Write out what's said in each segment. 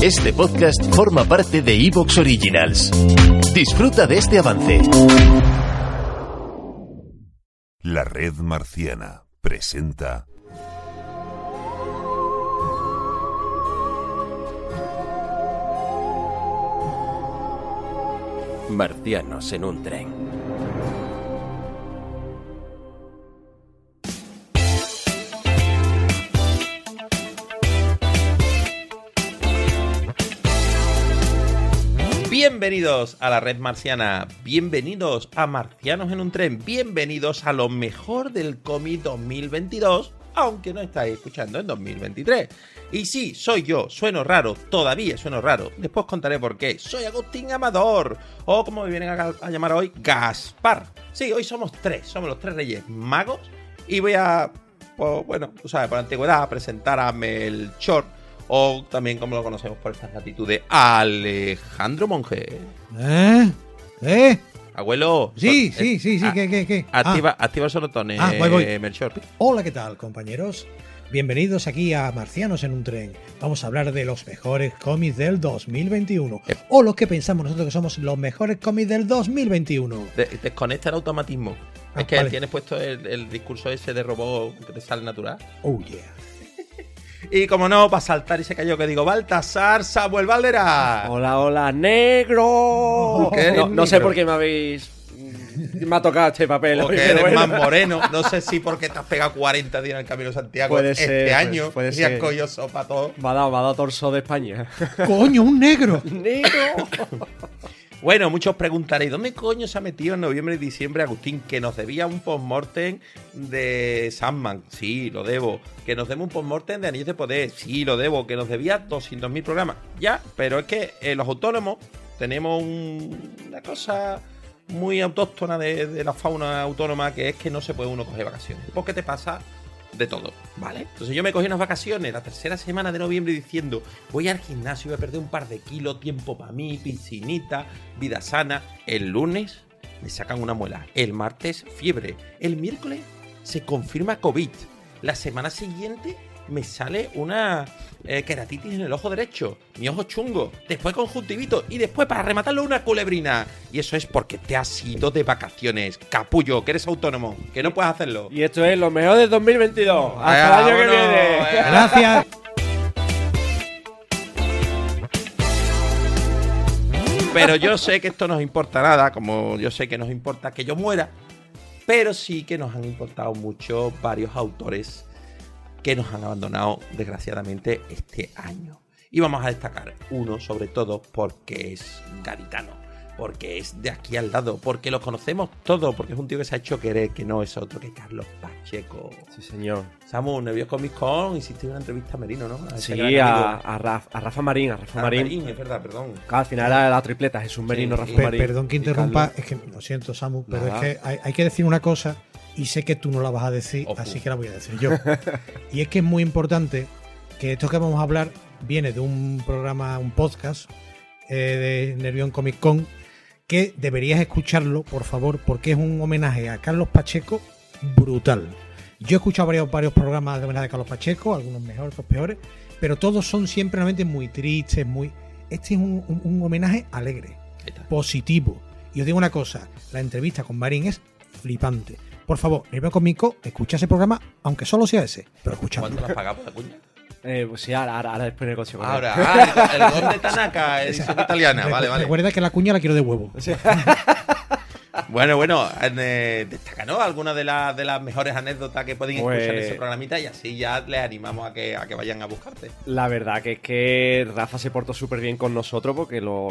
Este podcast forma parte de Evox Originals. Disfruta de este avance. La red marciana presenta Marcianos en un tren. Bienvenidos a la red marciana, bienvenidos a Marcianos en un tren, bienvenidos a lo mejor del cómic 2022, aunque no estáis escuchando en 2023. Y sí, soy yo, sueno raro, todavía sueno raro, después contaré por qué. Soy Agustín Amador, o como me vienen a, llamar hoy, Gaspar. Sí, hoy somos tres, somos los tres reyes magos, y voy a, pues, bueno, tú sabes, por antigüedad, presentar a Melchor o también como lo conocemos por estas latitudes, Alejandro Monge. ¿Eh? ¿Eh? Abuelo. Sí, so- sí, eh, sí, sí, ah, ¿qué, qué, qué? Activa, activa el sonotone, Ah, voy, voy. eh, Melchor. Ah, hola, ¿qué tal, compañeros? Bienvenidos aquí a Marcianos en un tren. Vamos a hablar de los mejores cómics del 2021. Eh. O los que pensamos nosotros que somos los mejores cómics del 2021. De- desconecta el automatismo. Ah, es que vale. tienes puesto el, el discurso ese de robot que te sale natural. Oh, yeah. Y como no, para saltar y se cayó que digo, Baltasar Samuel Valdera. Hola, hola, negro. ¿Qué eres No, no sé por qué me habéis. Me ha tocado este papel. Porque eres bueno. más moreno. No sé si porque te has pegado 40 días en el Camino de Santiago Puede este ser, año. puede- puede y ser. has cogido sopa todo. Me ha dado, me ha dado torso de España. ¡Coño, un negro! negro. Bueno, muchos preguntaréis, ¿dónde coño se ha metido en noviembre y diciembre Agustín? Que nos debía un postmortem de Sandman. Sí, lo debo. Que nos debe un postmortem de Anillos de Poder. Sí, lo debo. Que nos debía 200.000 programas. Ya, pero es que eh, los autónomos tenemos un- una cosa muy autóctona de, de la fauna autónoma que es que no se puede uno coger vacaciones. Porque te pasa de todo, ¿vale? Entonces yo me cogí unas vacaciones la tercera semana de noviembre diciendo, voy al gimnasio, voy a perder un par de kilos, tiempo para mí, piscinita, vida sana. El lunes me sacan una muela, el martes fiebre, el miércoles se confirma COVID, la semana siguiente me sale una eh, queratitis en el ojo derecho, mi ojo chungo, después conjuntivito y después para rematarlo una culebrina. Y eso es porque te has ido de vacaciones, capullo, que eres autónomo, que no puedes hacerlo. Y esto es lo mejor del 2022. Hasta el año que viene. eh. Gracias. Pero yo sé que esto no nos importa nada, como yo sé que nos importa que yo muera, pero sí que nos han importado mucho varios autores que nos han abandonado desgraciadamente este año. Y vamos a destacar uno sobre todo porque es gaditano, porque es de aquí al lado, porque lo conocemos todo, porque es un tío que se ha hecho querer, que no es otro que Carlos Pacheco. Sí, señor. Samu, Nervios Comic Con, hiciste una entrevista a Merino, ¿no? A ese Sí, a, a, Raf- a Rafa Marín. A Rafa Ah, Marín. Marín, es verdad, perdón. Claro, al final era la tripleta. Jesús Merino, Sí, Rafa Marín. perdón que interrumpa, es que lo siento, Samu, pero Nada. es que hay, hay que decir una cosa y sé que tú no la vas a decir, Ojo. así que la voy a decir yo. y es que es muy importante que esto que vamos a hablar viene de un programa, un podcast eh, de Nervión Comic Con que deberías escucharlo, por favor, porque es un homenaje a Carlos Pacheco brutal. Yo he escuchado varios, varios programas de homenaje a Carlos Pacheco, algunos mejores, otros peores, pero todos son siempre realmente muy tristes, muy... Este es un- un- un homenaje alegre positivo. Y os digo una cosa, la entrevista con Marín es flipante. Por favor, Nervio Cómico, escucha ese programa, aunque solo sea ese, pero escuchadlo. ¿Cuánto las pagamos la cuña? Eh, pues sí, ahora, ahora, ahora después negocio. Ahora, ah, el, el gol de Tanaka, edición italiana. Vale, vale. Recuerda que la cuña la quiero de huevo. Bueno, bueno, eh, destaca, ¿no? Algunas de, las de las mejores anécdotas que pueden Pues- escuchar en ese programita y así ya les animamos a que, a que vayan a buscarte. La verdad que es que Rafa se portó súper bien con nosotros porque lo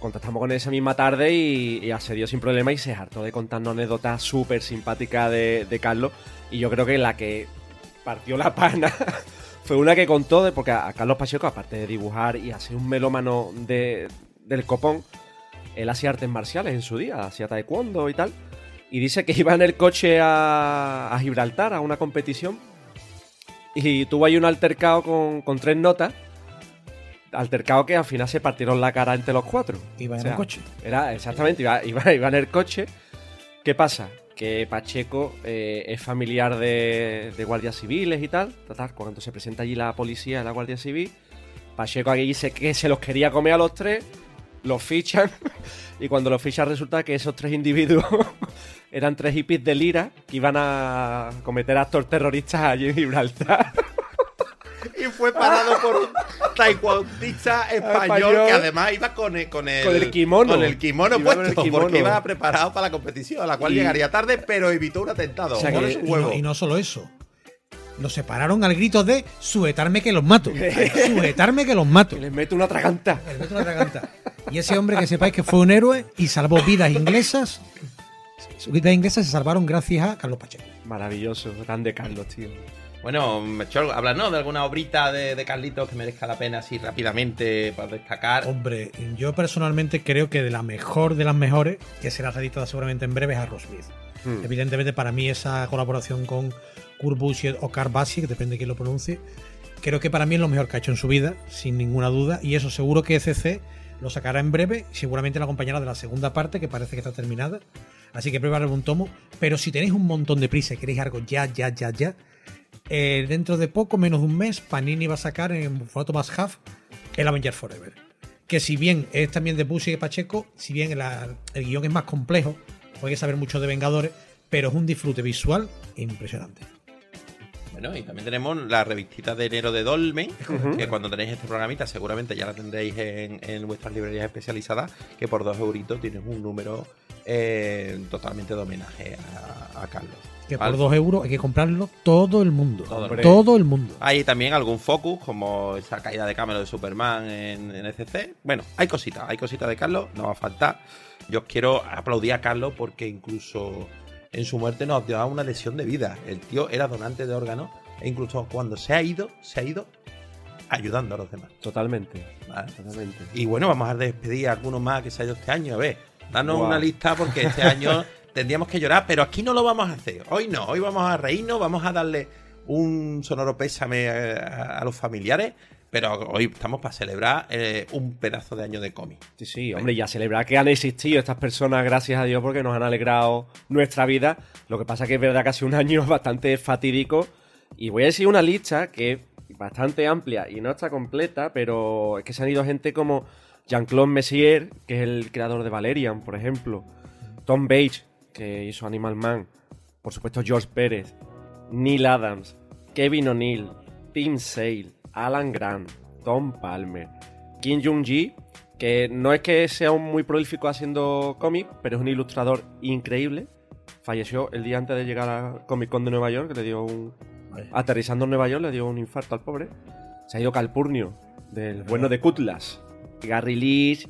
contactamos con él esa misma tarde y, y accedió sin problema y se hartó de contarnos anécdotas súper simpáticas de, de Carlos. Y yo creo que la que partió la pana fue una que contó, de, porque a, a Carlos Pacheco, aparte de dibujar y hacer un melómano de, del copón, él hacía artes marciales en su día, hacía taekwondo y tal. Y dice que iba en el coche a, a Gibraltar a una competición y tuvo ahí un altercado con, con tres notas. Altercado que al final se partieron la cara entre los cuatro. Iba en O sea, un coche. Era, exactamente, iba, iba, iba en el coche. ¿Qué pasa? Que Pacheco eh, es familiar de, de guardias civiles y tal. Total, cuando se presenta allí la policía la Guardia Civil, Pacheco aquí dice que se los quería comer a los tres, los fichan, y cuando los fichan resulta que esos tres individuos eran tres hippies de Lira que iban a cometer actos terroristas allí en Gibraltar. Y fue parado por un taekwondista español, Español. que además iba con el, con el, Con el kimono. con el kimono Iba el puesto, kimono. porque iba preparado para la competición, a la cual Y- llegaría tarde, pero evitó un atentado. O sea Mole que- su Y huevo. no, y no solo eso. Los separaron al grito de sujetarme que los mato. sujetarme que los mato. Que les mete una traganta. El metro de la garganta. Y ese hombre que sepáis que fue un héroe y salvó vidas inglesas. Sus vidas inglesas se salvaron gracias a Carlos Pacheco. Maravilloso, grande Carlos, tío. Bueno, Mechol, háblanos de alguna obrita de, de Carlitos que merezca la pena así rápidamente para destacar. Hombre, yo personalmente creo que de la mejor de las mejores, que será reeditada seguramente en breve, es Arrow Smith. Hmm. Evidentemente, para mí, esa colaboración con Kurt Busiek o Carl Basic, depende de quién lo pronuncie, creo que para mí es lo mejor que ha hecho en su vida, sin ninguna duda. Y eso seguro que ECC lo sacará en breve, seguramente la acompañará de la segunda parte, que parece que está terminada. Así que preparad un tomo. Pero si tenéis un montón de prisa y queréis algo ya, ya, ya, ya, eh, dentro de poco, menos de un mes, Panini va a sacar en formato más half el Avenger Forever. Que si bien es también de Busiek y Pacheco, si bien el guion es más complejo, hay que saber mucho de Vengadores, pero es un disfrute visual impresionante. Bueno, y también tenemos la revistita de enero de Dolmen, que cuando tenéis este programita seguramente ya la tendréis en, en vuestras librerías especializadas, que por dos euritos tienes un número eh, totalmente de homenaje a, a Carlos. Que ¿vale? por dos euros hay que comprarlo todo el mundo. Todo el Todo el mundo. Hay también algún focus, como esa caída de cámara de Superman en, en ECC. Bueno, hay cositas, hay cositas de Carlos, no va a faltar. Yo quiero aplaudir a Carlos porque incluso en su muerte nos dio una lesión de vida. El tío era donante de órganos e incluso cuando se ha ido, se ha ido ayudando a los demás. Totalmente, ¿vale? totalmente. Y bueno, vamos a despedir a algunos más que se ha ido este año. A ver, danos una lista porque este año tendríamos que llorar, pero aquí no lo vamos a hacer. Hoy no, hoy vamos a reírnos, vamos a darle un sonoro pésame a, a los familiares, pero hoy estamos para celebrar eh, un pedazo de año de cómic. Sí, sí, hombre, y a celebrar que han existido estas personas, gracias a Dios, porque nos han alegrado nuestra vida. Lo que pasa que es verdad que hace un año bastante fatídico. Y voy a decir una lista que es bastante amplia y no está completa, pero es que se han ido gente como Jean-Claude Messier, que es el creador de Valerian, por ejemplo. Tom Bates, que hizo Animal Man. Por supuesto, George Pérez. Neil Adams. Kevin O'Neill. Tim Sale. Alan Grant. Tom Palmer. Kim Jong-ji, que no es que sea un muy prolífico haciendo cómics, pero es un ilustrador increíble. Falleció el día antes de llegar a Comic Con de Nueva York, que le dio un... Aterrizando en Nueva York le dio un infarto al pobre. Se ha ido Calpurnio, del bueno de Cutlas. Gary Leach,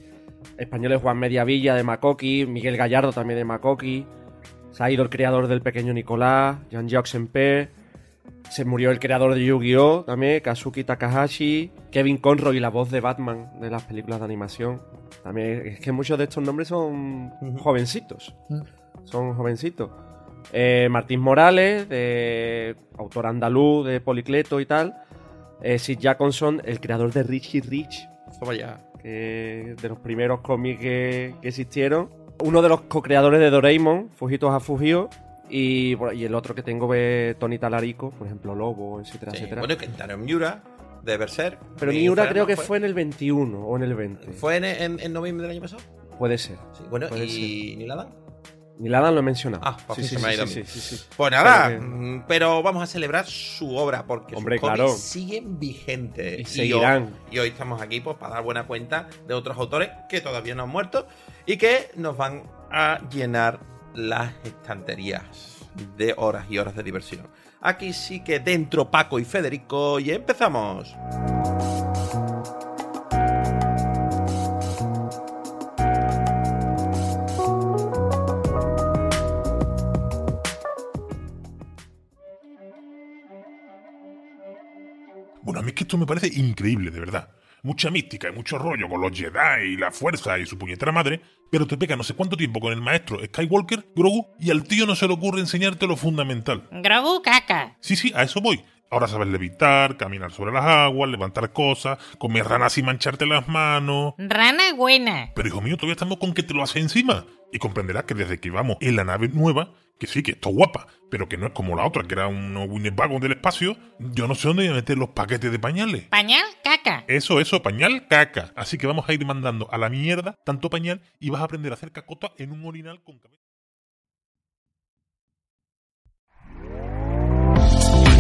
españoles Juan Mediavilla de Makoki, Miguel Gallardo también de Makoki. Se ha ido el creador del pequeño Nicolás, Jean-Jacques Semper. Se murió el creador de Yu-Gi-Oh! también, Kazuki Takahashi. Kevin Conroy, la voz de Batman de las películas de animación. También es que muchos de estos nombres son jovencitos. Son jovencitos. Eh, Martín Morales, de autor andaluz de Policleto y tal. Eh, Sid Jacobson, el creador de Richie Rich, vaya. que de los primeros cómics que, que existieron. Uno de los co-creadores de Doraemon, Fujitos a Fugio. Y, bueno, y el otro que tengo es Tony Talarico, por ejemplo, Lobo, etcétera, Sí, etcétera. Bueno, que Taro Miura, de Berserk. Pero Mi Miura creo que fue en el 21 o en el 20. ¿Fue en, en- en noviembre del año pasado? Puede ser. Sí, bueno, Puede ¿y Neil Adams? Miladan lo he mencionado. Ah, pues sí, se sí, me ha sí, ido. Pues nada, Pero mm, pero vamos a celebrar su obra porque Hombre, sus claro. siguen vigentes. Y seguirán. hoy, y hoy estamos aquí pues, para dar buena cuenta de otros autores que todavía no han muerto y que nos van a llenar las estanterías de horas y horas de diversión. Aquí sí que dentro Paco y Federico y empezamos. Bueno, a mí es que esto me parece increíble, de verdad. Mucha mística y mucho rollo con los Jedi y la fuerza y su puñetera madre, pero te pega no sé cuánto tiempo con el maestro Skywalker, Grogu, y al tío no se le ocurre enseñarte lo fundamental. Grogu caca. Sí, sí, a eso voy. Ahora sabes levitar, caminar sobre las aguas, levantar cosas, comer ranas y mancharte las manos. Rana buena. Pero hijo mío, todavía estamos con que te lo hace encima. Y comprenderás que desde que vamos en la nave nueva, que sí, que está guapa, pero que no es como la otra, que era un Winnebago del espacio, yo no sé dónde voy a meter los paquetes de pañales. Pañal caca. Eso, eso, pañal, caca. Así que vamos a ir mandando a la mierda tanto pañal y vas a aprender a hacer cacota en un orinal con cabeza.